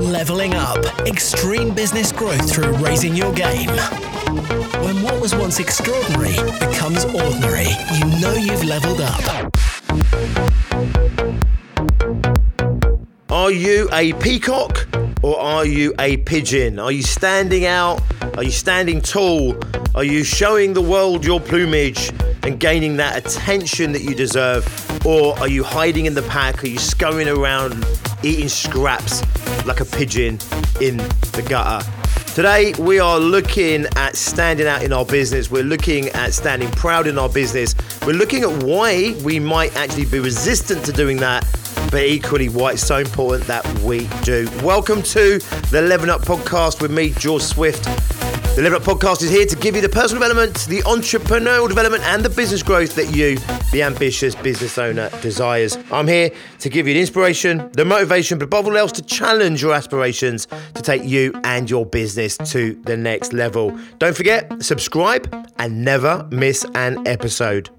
Leveling up extreme business growth through raising your game. When what was once extraordinary becomes ordinary, you know you've leveled up. Are you a peacock or are you a pigeon? Are you standing out? Are you standing tall? Are you showing the world your plumage and gaining that attention that you deserve? Or are you hiding in the pack? Are you scurrying around eating scraps like a pigeon in the gutter? Today, we are looking at standing out in our business. We're looking at standing proud in our business. We're looking at why we might actually be resistant to doing that, but equally why it's so important that we do. Welcome to the Level Up Podcast with me, George Swift. The Level Up Podcast is here to give you the personal development, the entrepreneurial development, and the business growth that you, the ambitious business owner, desires. I'm here to give you the inspiration, the motivation, but above all else, to challenge your aspirations to take you and your business to the next level. Don't forget, subscribe and never miss an episode.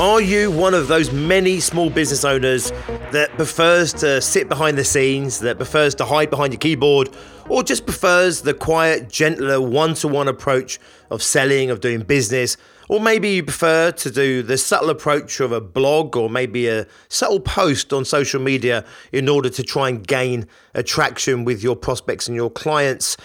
Are you one of those many small business owners that prefers to sit behind the scenes, that prefers to hide behind your keyboard, or just prefers the quiet, gentler, one to one approach of selling, of doing business? Or maybe you prefer to do the subtle approach of a blog or maybe a subtle post on social media in order to try and gain attraction with your prospects and your clients.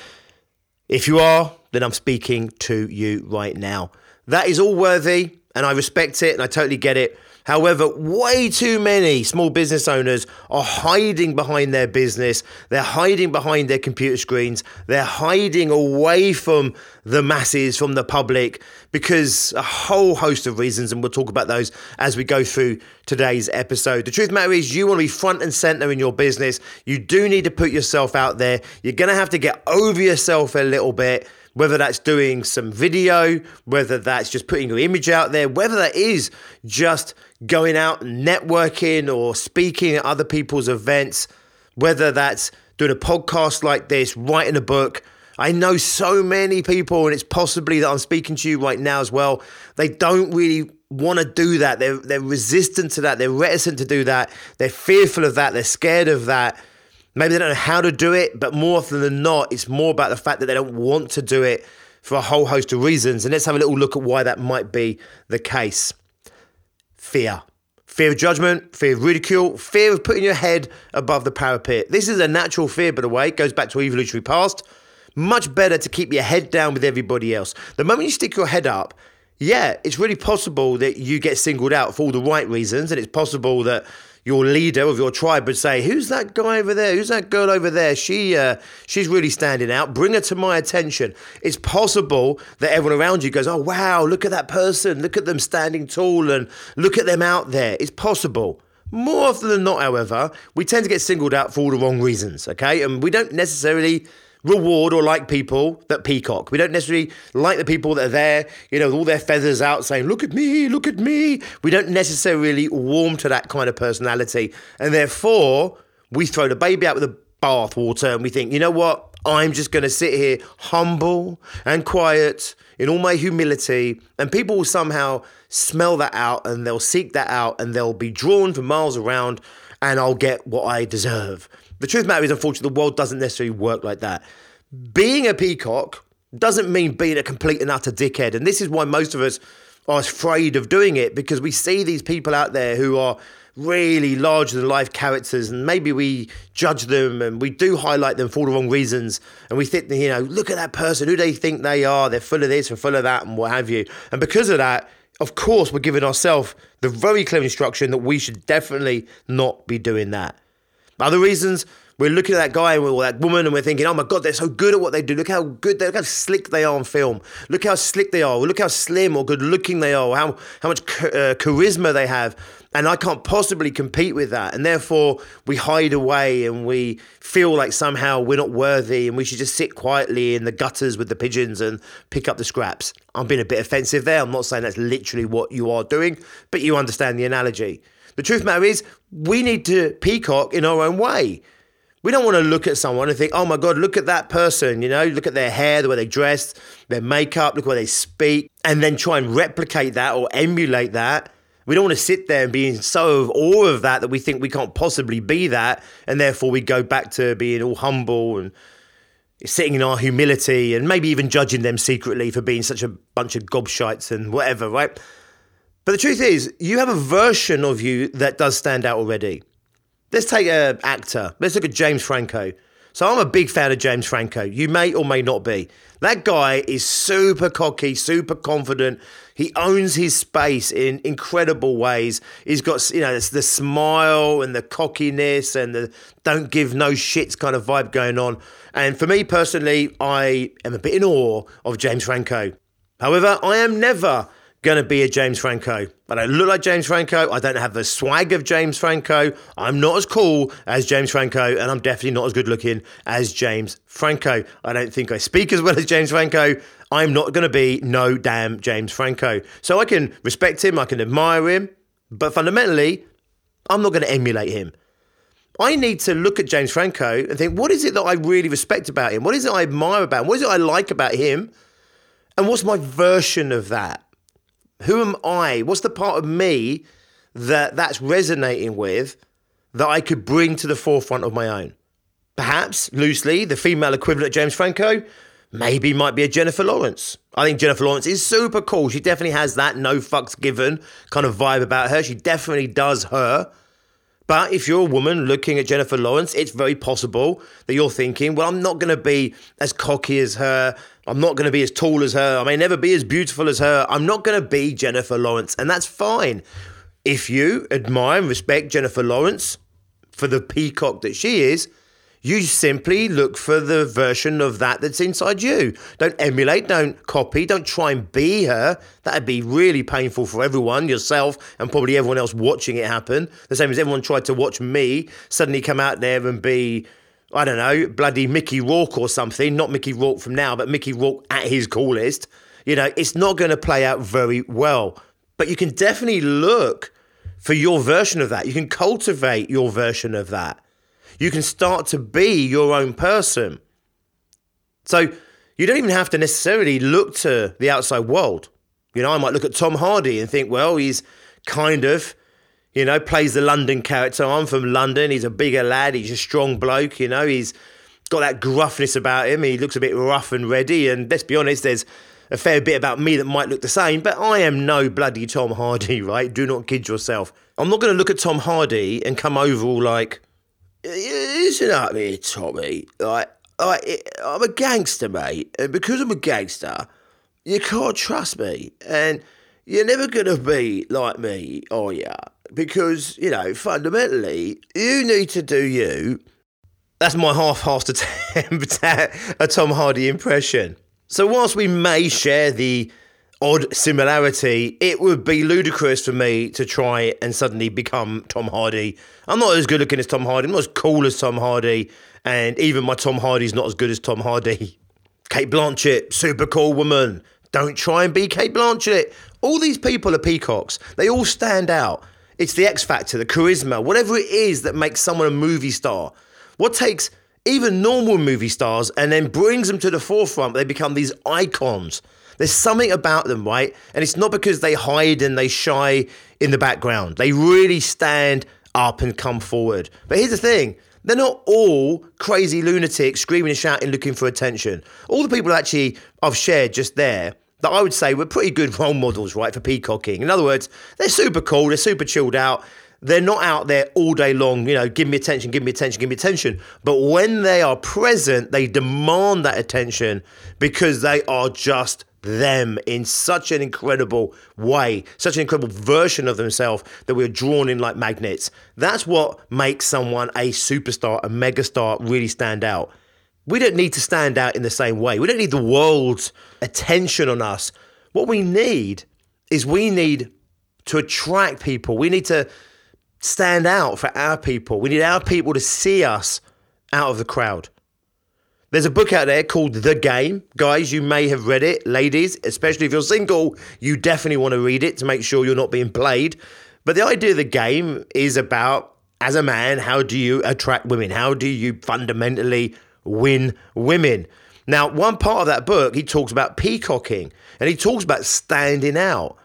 If you are, then I'm speaking to you right now. That is all worthy and I respect it and I totally get it. However, way too many small business owners are hiding behind their business. They're hiding behind their computer screens. They're hiding away from the masses, from the public, because a whole host of reasons. And we'll talk about those as we go through today's episode. The truth matter is, you want to be front and center in your business. You do need to put yourself out there. You're going to have to get over yourself a little bit whether that's doing some video, whether that's just putting your image out there, whether that is just going out and networking or speaking at other people's events, whether that's doing a podcast like this, writing a book. I know so many people, and it's possibly that I'm speaking to you right now as well. They don't really want to do that. They're, they're resistant to that. They're reticent to do that. They're fearful of that. They're scared of that. Maybe they don't know how to do it, but more often than not, it's more about the fact that they don't want to do it for a whole host of reasons. And let's have a little look at why that might be the case. Fear. Fear of judgment, fear of ridicule, fear of putting your head above the parapet. This is a natural fear, by the way. It goes back to evolutionary past. Much better to keep your head down with everybody else. The moment you stick your head up, yeah, it's really possible that you get singled out for all the right reasons, and it's possible that your leader of your tribe would say, "Who's that guy over there? Who's that girl over there? She, uh, she's really standing out. Bring her to my attention." It's possible that everyone around you goes, "Oh wow, look at that person! Look at them standing tall, and look at them out there." It's possible. More often than not, however, we tend to get singled out for all the wrong reasons. Okay, and we don't necessarily reward or like people that peacock. We don't necessarily like the people that are there, you know, with all their feathers out saying, look at me, look at me. We don't necessarily warm to that kind of personality. And therefore, we throw the baby out with the bathwater and we think, you know what? I'm just going to sit here humble and quiet in all my humility, and people will somehow smell that out and they'll seek that out and they'll be drawn for miles around, and I'll get what I deserve. The truth matter is, unfortunately, the world doesn't necessarily work like that. Being a peacock doesn't mean being a complete and utter dickhead. And this is why most of us are afraid of doing it because we see these people out there who are really larger than life characters and maybe we judge them and we do highlight them for the wrong reasons and we think you know look at that person who they think they are they're full of this and full of that and what have you and because of that of course we're giving ourselves the very clear instruction that we should definitely not be doing that other reasons, we're looking at that guy or that woman and we're thinking, oh my God, they're so good at what they do. Look how good they look how slick they are on film. Look how slick they are. Look how slim or good looking they are. How, how much uh, charisma they have. And I can't possibly compete with that. And therefore, we hide away and we feel like somehow we're not worthy and we should just sit quietly in the gutters with the pigeons and pick up the scraps. I'm being a bit offensive there. I'm not saying that's literally what you are doing, but you understand the analogy. The truth matter is, we need to peacock in our own way. We don't want to look at someone and think, oh my God, look at that person, you know, look at their hair, the way they dress, their makeup, look way they speak, and then try and replicate that or emulate that. We don't want to sit there and be in so of awe of that that we think we can't possibly be that, and therefore we go back to being all humble and sitting in our humility and maybe even judging them secretly for being such a bunch of gobshites and whatever, right? But the truth is, you have a version of you that does stand out already. Let's take an actor. Let's look at James Franco. So I'm a big fan of James Franco. You may or may not be. That guy is super cocky, super confident. He owns his space in incredible ways. He's got, you know, the smile and the cockiness and the don't give no shits kind of vibe going on. And for me personally, I am a bit in awe of James Franco. However, I am never going to be a James Franco. I don't look like James Franco. I don't have the swag of James Franco. I'm not as cool as James Franco, and I'm definitely not as good looking as James Franco. I don't think I speak as well as James Franco. I'm not going to be no damn James Franco. So I can respect him, I can admire him, but fundamentally, I'm not going to emulate him. I need to look at James Franco and think, what is it that I really respect about him? What is it I admire about him? What is it I like about him? And what's my version of that? Who am I? What's the part of me that that's resonating with that I could bring to the forefront of my own? Perhaps, loosely, the female equivalent of James Franco maybe might be a Jennifer Lawrence. I think Jennifer Lawrence is super cool. She definitely has that no fucks given kind of vibe about her. She definitely does her. But if you're a woman looking at Jennifer Lawrence, it's very possible that you're thinking, well, I'm not going to be as cocky as her. I'm not going to be as tall as her. I may never be as beautiful as her. I'm not going to be Jennifer Lawrence. And that's fine. If you admire and respect Jennifer Lawrence for the peacock that she is, you simply look for the version of that that's inside you. Don't emulate, don't copy, don't try and be her. That'd be really painful for everyone, yourself, and probably everyone else watching it happen. The same as everyone tried to watch me suddenly come out there and be, I don't know, bloody Mickey Rourke or something. Not Mickey Rourke from now, but Mickey Rourke at his coolest. You know, it's not going to play out very well. But you can definitely look for your version of that. You can cultivate your version of that you can start to be your own person. So you don't even have to necessarily look to the outside world. You know, I might look at Tom Hardy and think, well, he's kind of, you know, plays the London character. I'm from London. He's a bigger lad. He's a strong bloke. You know, he's got that gruffness about him. He looks a bit rough and ready. And let's be honest, there's a fair bit about me that might look the same, but I am no bloody Tom Hardy, right? Do not kid yourself. I'm not going to look at Tom Hardy and come over all like, listen up here, Tommy. Like, like, I'm a gangster, mate, and because I'm a gangster, you can't trust me, and you're never gonna be like me, are you? Because you know, fundamentally, you need to do you. That's my half-assed attempt at a Tom Hardy impression. So, whilst we may share the odd similarity, it would be ludicrous for me to try and suddenly become Tom Hardy. I'm not as good looking as Tom Hardy, I'm not as cool as Tom Hardy, and even my Tom Hardy's not as good as Tom Hardy. Cate Blanchett, super cool woman. Don't try and be Cate Blanchett. All these people are peacocks. They all stand out. It's the X factor, the charisma, whatever it is that makes someone a movie star. What takes even normal movie stars and then brings them to the forefront, they become these icons. There's something about them, right? And it's not because they hide and they shy in the background. They really stand up and come forward. But here's the thing they're not all crazy lunatics screaming and shouting looking for attention. All the people actually I've shared just there that I would say were pretty good role models, right, for peacocking. In other words, they're super cool, they're super chilled out. They're not out there all day long, you know, give me attention, give me attention, give me attention. But when they are present, they demand that attention because they are just them in such an incredible way, such an incredible version of themselves that we're drawn in like magnets. That's what makes someone a superstar, a megastar really stand out. We don't need to stand out in the same way. We don't need the world's attention on us. What we need is we need to attract people. We need to stand out for our people. We need our people to see us out of the crowd. There's a book out there called The Game. Guys, you may have read it. Ladies, especially if you're single, you definitely want to read it to make sure you're not being played. But the idea of the game is about as a man, how do you attract women? How do you fundamentally win women? Now, one part of that book, he talks about peacocking and he talks about standing out.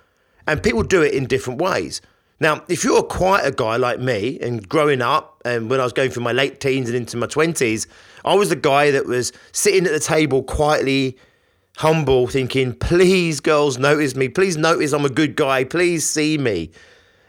And people do it in different ways. Now, if you're quite a guy like me and growing up, and when I was going through my late teens and into my 20s, I was the guy that was sitting at the table quietly, humble, thinking, please, girls, notice me. Please notice I'm a good guy. Please see me.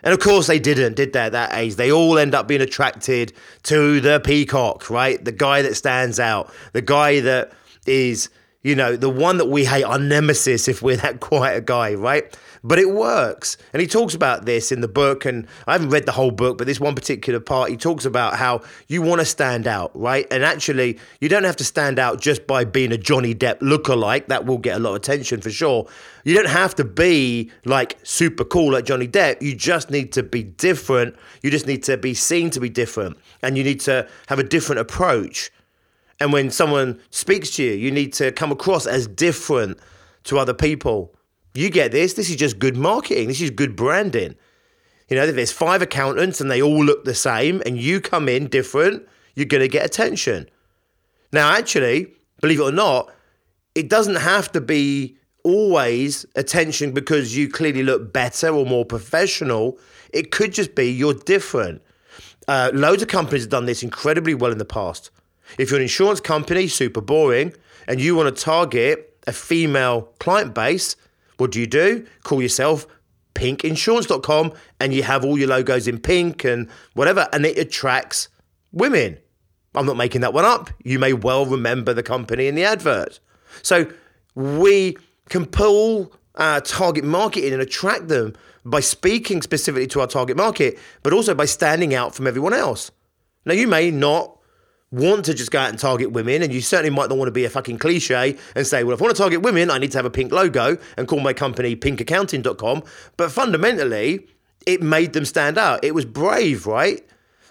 And of course, they didn't, did they, at that age? They all end up being attracted to the peacock, right? The guy that stands out, the guy that is, you know, the one that we hate, our nemesis if we're that quiet a guy, right? But it works. And he talks about this in the book, and I haven't read the whole book, but this one particular part, he talks about how you want to stand out, right? And actually, you don't have to stand out just by being a Johnny Depp lookalike. That will get a lot of attention for sure. You don't have to be like super cool like Johnny Depp. You just need to be different. You just need to be seen to be different. And you need to have a different approach. And when someone speaks to you, you need to come across as different to other people. You get this. This is just good marketing. This is good branding. You know, if there's five accountants and they all look the same and you come in different, you're going to get attention. Now, actually, believe it or not, it doesn't have to be always attention because you clearly look better or more professional. It could just be you're different. Uh, loads of companies have done this incredibly well in the past. If you're an insurance company, super boring, and you want to target a female client base, what do you do? Call yourself pinkinsurance.com and you have all your logos in pink and whatever, and it attracts women. I'm not making that one up. You may well remember the company in the advert. So we can pull our target market in and attract them by speaking specifically to our target market, but also by standing out from everyone else. Now, you may not want to just go out and target women, and you certainly might not want to be a fucking cliche and say, well, if I want to target women, I need to have a pink logo and call my company pinkaccounting.com. But fundamentally, it made them stand out. It was brave, right?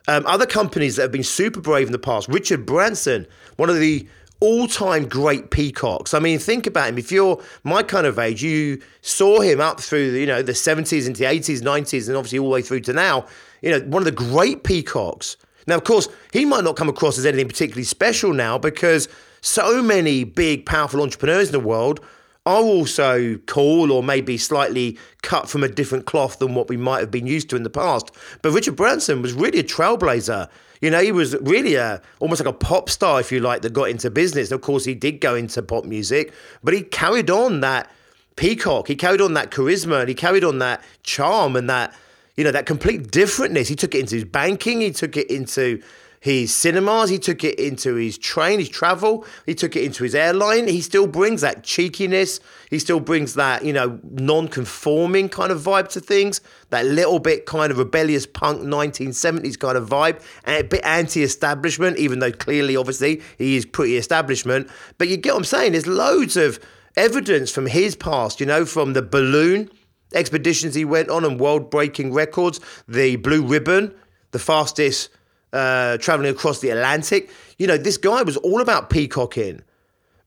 Um, other companies that have been super brave in the past, Richard Branson, one of the all-time great peacocks. I mean, think about him. If you're my kind of age, you saw him up through you know the 70s into the 80s, 90s, and obviously all the way through to now. You know, one of the great peacocks. Now, of course, he might not come across as anything particularly special now because so many big, powerful entrepreneurs in the world are also cool or maybe slightly cut from a different cloth than what we might have been used to in the past. But Richard Branson was really a trailblazer. You know, he was really a almost like a pop star, if you like, that got into business. Of course, he did go into pop music, but he carried on that peacock. He carried on that charisma and he carried on that charm and that you know, that complete differentness. He took it into his banking, he took it into his cinemas, he took it into his train, his travel, he took it into his airline. He still brings that cheekiness, he still brings that, you know, non conforming kind of vibe to things, that little bit kind of rebellious punk 1970s kind of vibe, and a bit anti establishment, even though clearly, obviously, he is pretty establishment. But you get what I'm saying? There's loads of evidence from his past, you know, from the balloon expeditions he went on and world breaking records, the Blue Ribbon, the fastest uh, traveling across the Atlantic. You know, this guy was all about peacocking.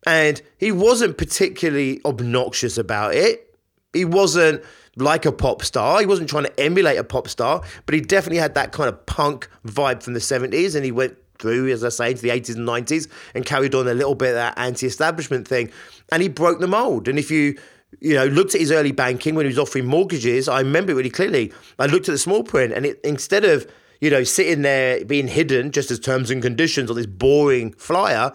And he wasn't particularly obnoxious about it. He wasn't like a pop star. He wasn't trying to emulate a pop star, but he definitely had that kind of punk vibe from the 70s. And he went through, as I say, into the 80s and 90s and carried on a little bit of that anti establishment thing. And he broke the mold. And if you you know, looked at his early banking when he was offering mortgages. I remember it really clearly. I looked at the small print, and it, instead of you know sitting there being hidden just as terms and conditions on this boring flyer,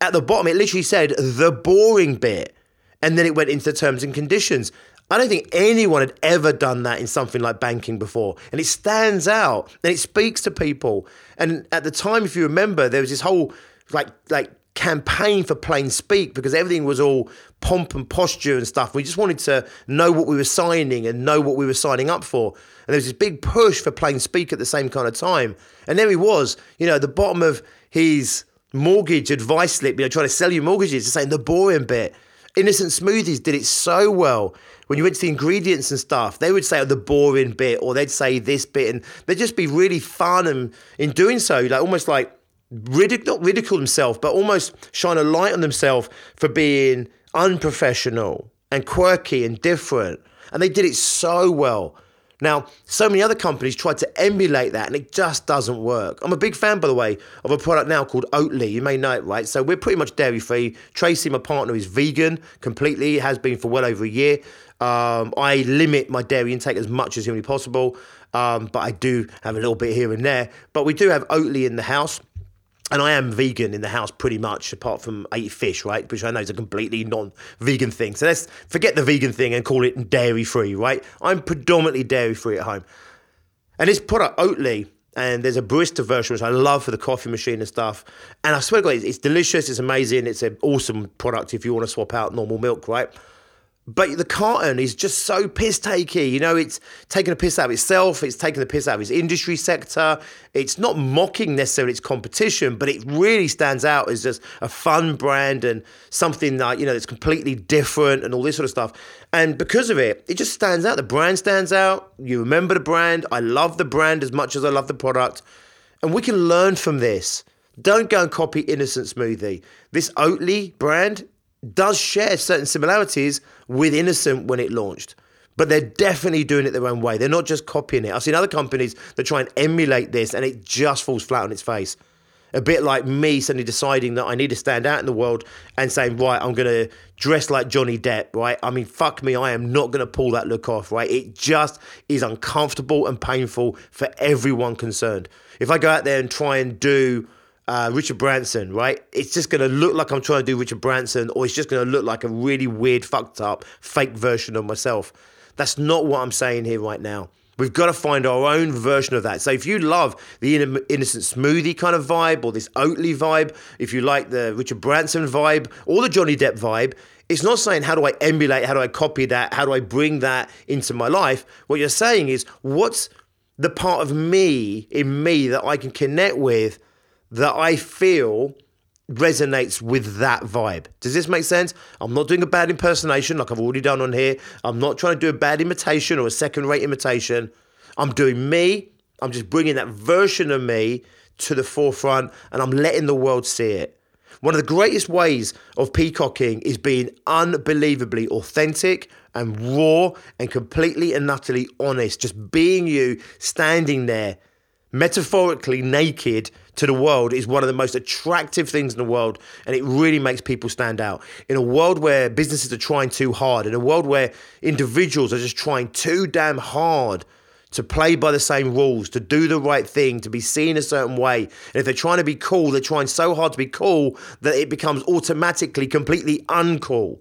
at the bottom it literally said the boring bit, and then it went into the terms and conditions. I don't think anyone had ever done that in something like banking before. And it stands out and it speaks to people. And at the time, if you remember, there was this whole like like campaign for plain speak because everything was all pomp and posture and stuff. We just wanted to know what we were signing and know what we were signing up for. And there was this big push for plain speak at the same kind of time. And there he was, you know, at the bottom of his mortgage advice slip, you know, trying to sell you mortgages, saying the boring bit. Innocent Smoothies did it so well. When you went to the ingredients and stuff, they would say oh, the boring bit, or they'd say this bit, and they'd just be really fun and in doing so, like almost like ridic- not ridicule themselves, but almost shine a light on themselves for being unprofessional and quirky and different. And they did it so well. Now, so many other companies tried to emulate that and it just doesn't work. I'm a big fan, by the way, of a product now called Oatly. You may know it, right? So we're pretty much dairy free. Tracy, my partner, is vegan completely, has been for well over a year. Um, I limit my dairy intake as much as humanly possible, um, but I do have a little bit here and there. But we do have Oatly in the house and I am vegan in the house pretty much, apart from I eat fish, right? Which I know is a completely non-vegan thing. So let's forget the vegan thing and call it dairy-free, right? I'm predominantly dairy-free at home. And this product, Oatly, and there's a barista version which I love for the coffee machine and stuff. And I swear to God, it's, it's delicious, it's amazing, it's an awesome product if you want to swap out normal milk, right? But the carton is just so piss takey. You know, it's taking a piss out of itself, it's taking the piss out of its industry sector. It's not mocking necessarily its competition, but it really stands out as just a fun brand and something that, you know, that's completely different and all this sort of stuff. And because of it, it just stands out. The brand stands out. You remember the brand. I love the brand as much as I love the product. And we can learn from this. Don't go and copy Innocent Smoothie. This Oatly brand does share certain similarities with Innocent when it launched. But they're definitely doing it their own way. They're not just copying it. I've seen other companies that try and emulate this and it just falls flat on its face. A bit like me suddenly deciding that I need to stand out in the world and saying, right, I'm going to dress like Johnny Depp, right? I mean, fuck me, I am not going to pull that look off, right? It just is uncomfortable and painful for everyone concerned. If I go out there and try and do uh, Richard Branson, right? It's just going to look like I'm trying to do Richard Branson, or it's just going to look like a really weird, fucked up, fake version of myself. That's not what I'm saying here right now. We've got to find our own version of that. So if you love the innocent smoothie kind of vibe, or this Oatly vibe, if you like the Richard Branson vibe, or the Johnny Depp vibe, it's not saying how do I emulate, how do I copy that, how do I bring that into my life. What you're saying is what's the part of me in me that I can connect with that I feel resonates with that vibe. Does this make sense? I'm not doing a bad impersonation like I've already done on here. I'm not trying to do a bad imitation or a second rate imitation. I'm doing me. I'm just bringing that version of me to the forefront and I'm letting the world see it. One of the greatest ways of peacocking is being unbelievably authentic and raw and completely and utterly honest. Just being you, standing there, metaphorically naked to the world is one of the most attractive things in the world and it really makes people stand out. In a world where businesses are trying too hard in a world where individuals are just trying too damn hard to play by the same rules to do the right thing to be seen a certain way and if they're trying to be cool they're trying so hard to be cool that it becomes automatically completely uncool.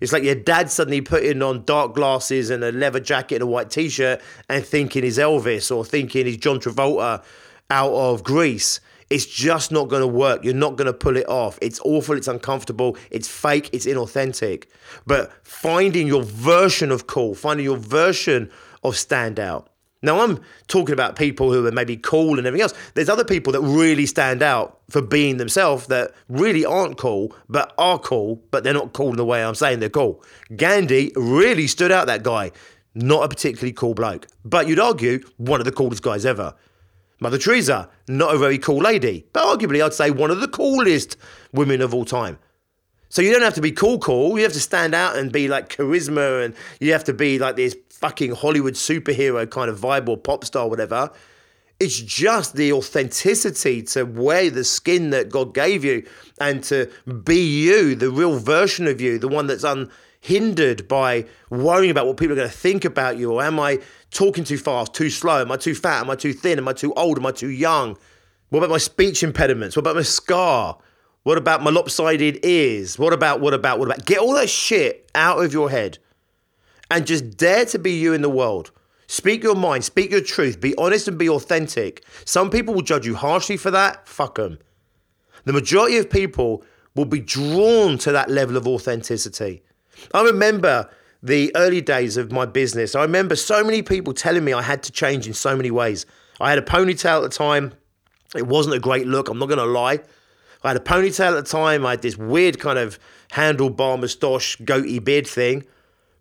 It's like your dad suddenly putting on dark glasses and a leather jacket and a white t-shirt and thinking he's Elvis or thinking he's John Travolta out of Grease. It's just not going to work. You're not going to pull it off. It's awful. It's uncomfortable. It's fake. It's inauthentic. But finding your version of cool, finding your version of standout, now, I'm talking about people who are maybe cool and everything else. There's other people that really stand out for being themselves that really aren't cool, but are cool, but they're not cool in the way I'm saying they're cool. Gandhi really stood out, that guy. Not a particularly cool bloke, but you'd argue one of the coolest guys ever. Mother Teresa, not a very cool lady, but arguably I'd say one of the coolest women of all time. So you don't have to be cool, cool. You have to stand out and be like charisma, and you have to be like this fucking Hollywood superhero kind of vibe or pop star, whatever. It's just the authenticity to wear the skin that God gave you and to be you, the real version of you, the one that's unhindered by worrying about what people are going to think about you. Or am I talking too fast, too slow? Am I too fat? Am I too thin? Am I too old? Am I too young? What about my speech impediments? What about my scar? What about my lopsided ears? What about, what about, what about? Get all that shit out of your head and just dare to be you in the world. Speak your mind, speak your truth, be honest and be authentic. Some people will judge you harshly for that. Fuck them. The majority of people will be drawn to that level of authenticity. I remember the early days of my business. I remember so many people telling me I had to change in so many ways. I had a ponytail at the time. It wasn't a great look, I'm not going to lie. I had a ponytail at the time. I had this weird kind of handlebar moustache, goatee beard thing.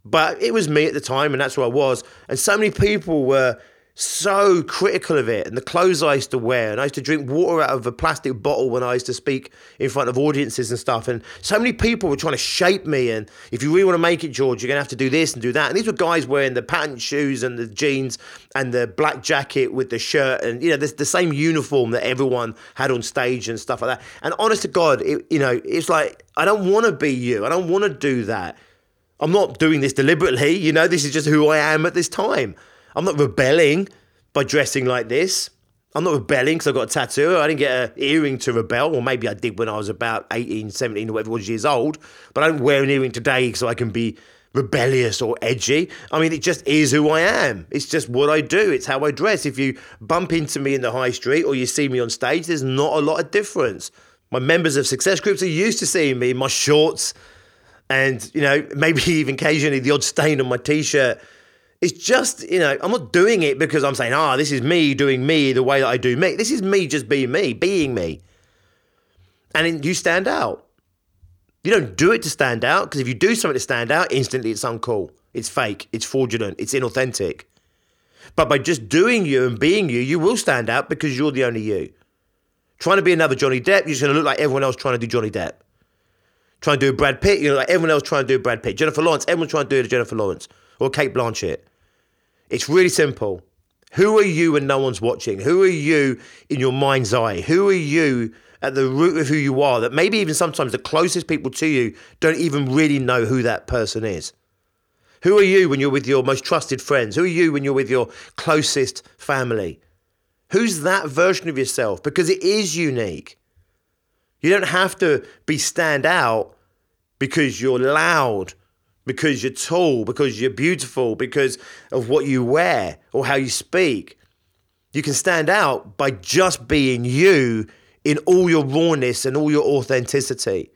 But it was me at the time, and that's what I was. And so many people were so critical of it and the clothes I used to wear. And I used to drink water out of a plastic bottle when I used to speak in front of audiences and stuff. And so many people were trying to shape me. And if you really want to make it, George, you're going to have to do this and do that. And these were guys wearing the patent shoes and the jeans and the black jacket with the shirt and, you know, the, the same uniform that everyone had on stage and stuff like that. And honest to God, it, you know, it's like, I don't want to be you. I don't want to do that. I'm not doing this deliberately. You know, this is just who I am at this time. I'm not rebelling by dressing like this. I'm not rebelling because I've got a tattoo. I didn't get an earring to rebel, or maybe I did when I was about 18, 17, or whatever it was years old. But I don't wear an earring today so I can be rebellious or edgy. I mean, it just is who I am. It's just what I do. It's how I dress. If you bump into me in the high street or you see me on stage, there's not a lot of difference. My members of success groups are used to seeing me in my shorts and, you know, maybe even occasionally the odd stain on my t shirt it's just, you know, I'm not doing it because I'm saying, ah, this is me doing me the way that I do me. This is me just being me, being me. And you stand out. You don't do it to stand out because if you do something to stand out, instantly it's uncool. It's fake. It's fraudulent. It's inauthentic. But by just doing you and being you, you will stand out because you're the only you. Trying to be another Johnny Depp, you're just going to look like everyone else trying to do Johnny Depp. Trying to do Brad Pitt, you know, like everyone else trying to do Brad Pitt. Jennifer Lawrence, everyone's trying to do Jennifer Lawrence or Cate Blanchett. It's really simple. Who are you when no one's watching? Who are you in your mind's eye? Who are you at the root of who you are that maybe even sometimes the closest people to you don't even really know who that person is? Who are you when you're with your most trusted friends? Who are you when you're with your closest family? Who's that version of yourself? Because it is unique. You don't have to be stand out because you're loud because you're tall, because you're beautiful, because of what you wear or how you speak. You can stand out by just being you in all your rawness and all your authenticity.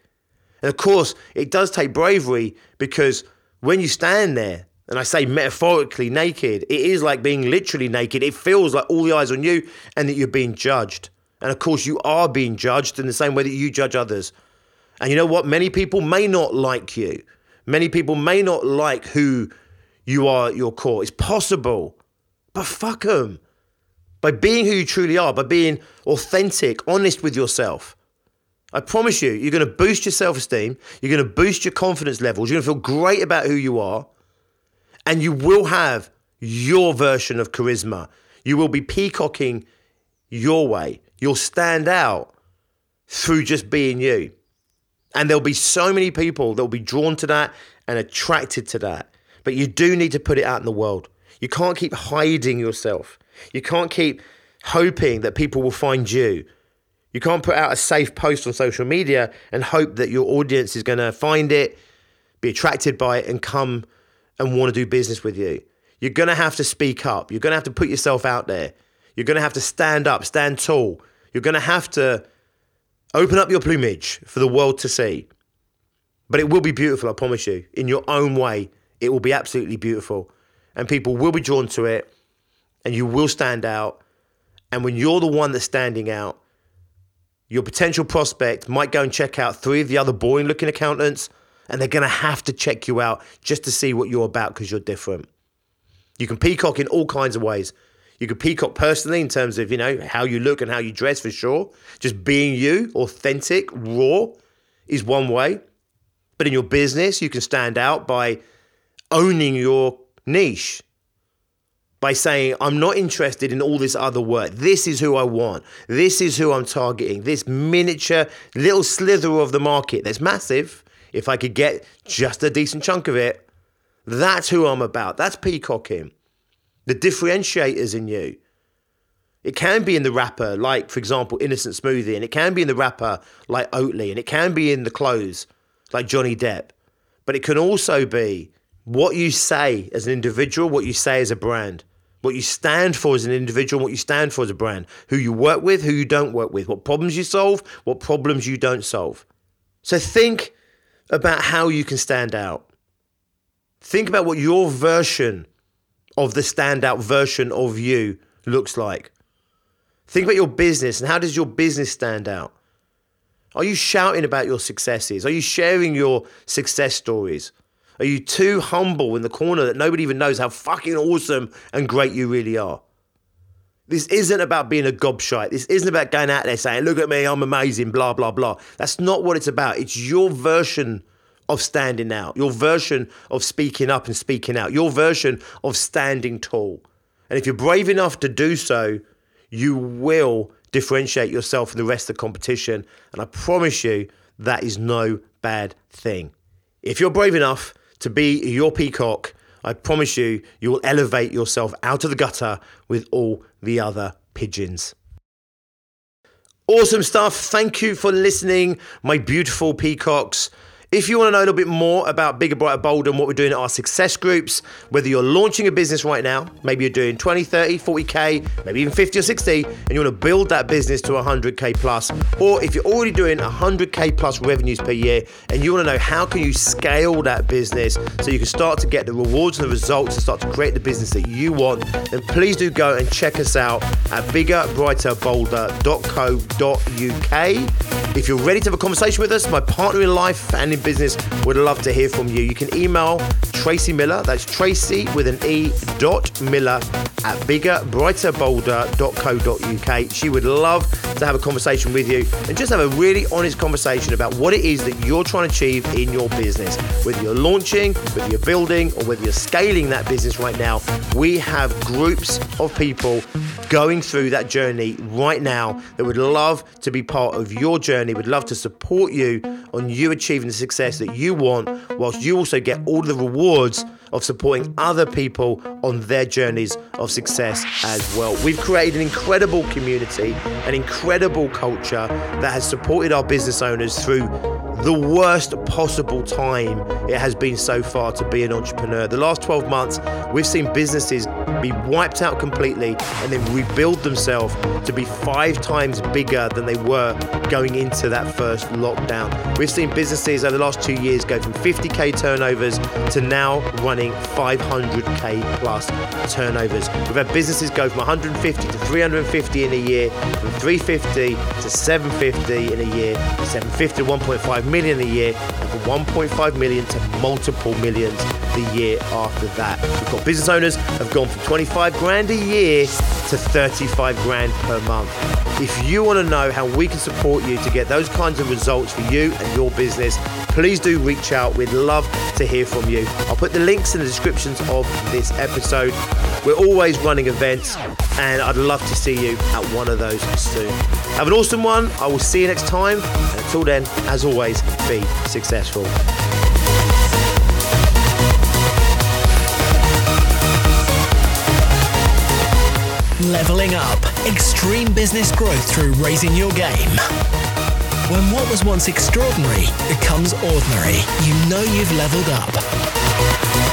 And of course, it does take bravery because when you stand there, and I say metaphorically naked, it is like being literally naked. It feels like all the eyes on you and that you're being judged. And of course, you are being judged in the same way that you judge others. And you know what? Many people may not like you. Many people may not like who you are at your core. It's possible, but fuck them. By being who you truly are, by being authentic, honest with yourself, I promise you, you're going to boost your self esteem. You're going to boost your confidence levels. You're going to feel great about who you are. And you will have your version of charisma. You will be peacocking your way. You'll stand out through just being you. And there'll be so many people that will be drawn to that and attracted to that. But you do need to put it out in the world. You can't keep hiding yourself. You can't keep hoping that people will find you. You can't put out a safe post on social media and hope that your audience is going to find it, be attracted by it, and come and want to do business with you. You're going to have to speak up. You're going to have to put yourself out there. You're going to have to stand up, stand tall. You're going to have to Open up your plumage for the world to see. But it will be beautiful, I promise you. In your own way, it will be absolutely beautiful. And people will be drawn to it, and you will stand out. And when you're the one that's standing out, your potential prospect might go and check out three of the other boring looking accountants, and they're going to have to check you out just to see what you're about because you're different. You can peacock in all kinds of ways. You could peacock personally in terms of, you know, how you look and how you dress for sure. Just being you, authentic, raw is one way. But in your business, you can stand out by owning your niche. By saying, I'm not interested in all this other work. This is who I want. This is who I'm targeting. This miniature little slither of the market that's massive. If I could get just a decent chunk of it, that's who I'm about. That's peacocking the differentiators in you. It can be in the wrapper, like, for example, Innocent Smoothie, and it can be in the wrapper, like Oatly, and it can be in the clothes, like Johnny Depp. But it can also be what you say as an individual, what you say as a brand, what you stand for as an individual, what you stand for as a brand, who you work with, who you don't work with, what problems you solve, what problems you don't solve. So think about how you can stand out. Think about what your version of the standout version of you looks like. Think about your business and how does your business stand out? Are you shouting about your successes? Are you sharing your success stories? Are you too humble in the corner that nobody even knows how fucking awesome and great you really are? This isn't about being a gobshite. This isn't about going out there saying, look at me, I'm amazing, blah, blah, blah. That's not what it's about. It's your version of standing out, your version of speaking up and speaking out, your version of standing tall. And if you're brave enough to do so, you will differentiate yourself from the rest of the competition. And I promise you, that is no bad thing. If you're brave enough to be your peacock, I promise you, you will elevate yourself out of the gutter with all the other pigeons. Awesome stuff. Thank you for listening, my beautiful peacocks. If you want to know a little bit more about Bigger, Brighter, Bolder and what we're doing at our success groups, whether you're launching a business right now, maybe you're doing 20, 30, 40K, maybe even 50 or 60, and you want to build that business to 100K plus, or if you're already doing 100K plus revenues per year and you want to know how can you scale that business so you can start to get the rewards and the results and start to create the business that you want, then please do go and check us out at biggerbrighterbolder.co.uk. If you're ready to have a conversation with us, my partner in life and in business would love to hear from you. You can email Tracy Miller, that's Tracy with an E dot Miller at biggerbrighterbolder.co.uk. She would love to have a conversation with you and just have a really honest conversation about what it is that you're trying to achieve in your business. Whether you're launching, whether you're building, or whether you're scaling that business right now, we have groups of people going through that journey right now that would love to be part of your journey, would love to support you on you achieving the success that you want, whilst you also get all the rewards of supporting other people on their journeys of success as well. We've created an incredible community, an incredible culture that has supported our business owners through the worst possible time it has been so far to be an entrepreneur. The last 12 months, we've seen businesses be wiped out completely and then rebuild themselves to be five times bigger than they were going into that first lockdown. We've seen businesses over the last two years go from 50k turnovers to now running 500k plus turnovers. We've had businesses go from 150 to 350 in a year, from 350 to 750 in a year, 750 to 1.5 million a year, and from 1.5 million to multiple millions the year after that. We've got business owners have gone from 25 grand a year to 35 grand per month. If you want to know how we can support you to get those kinds of results for you and your business, please do reach out. We'd love to hear from you. I'll put the links in the descriptions of this episode. We're always running events, and I'd love to see you at one of those soon. Have an awesome one. I will see you next time. And until then, as always, be successful. Leveling up. Extreme business growth through raising your game. When what was once extraordinary becomes ordinary, you know you've leveled up.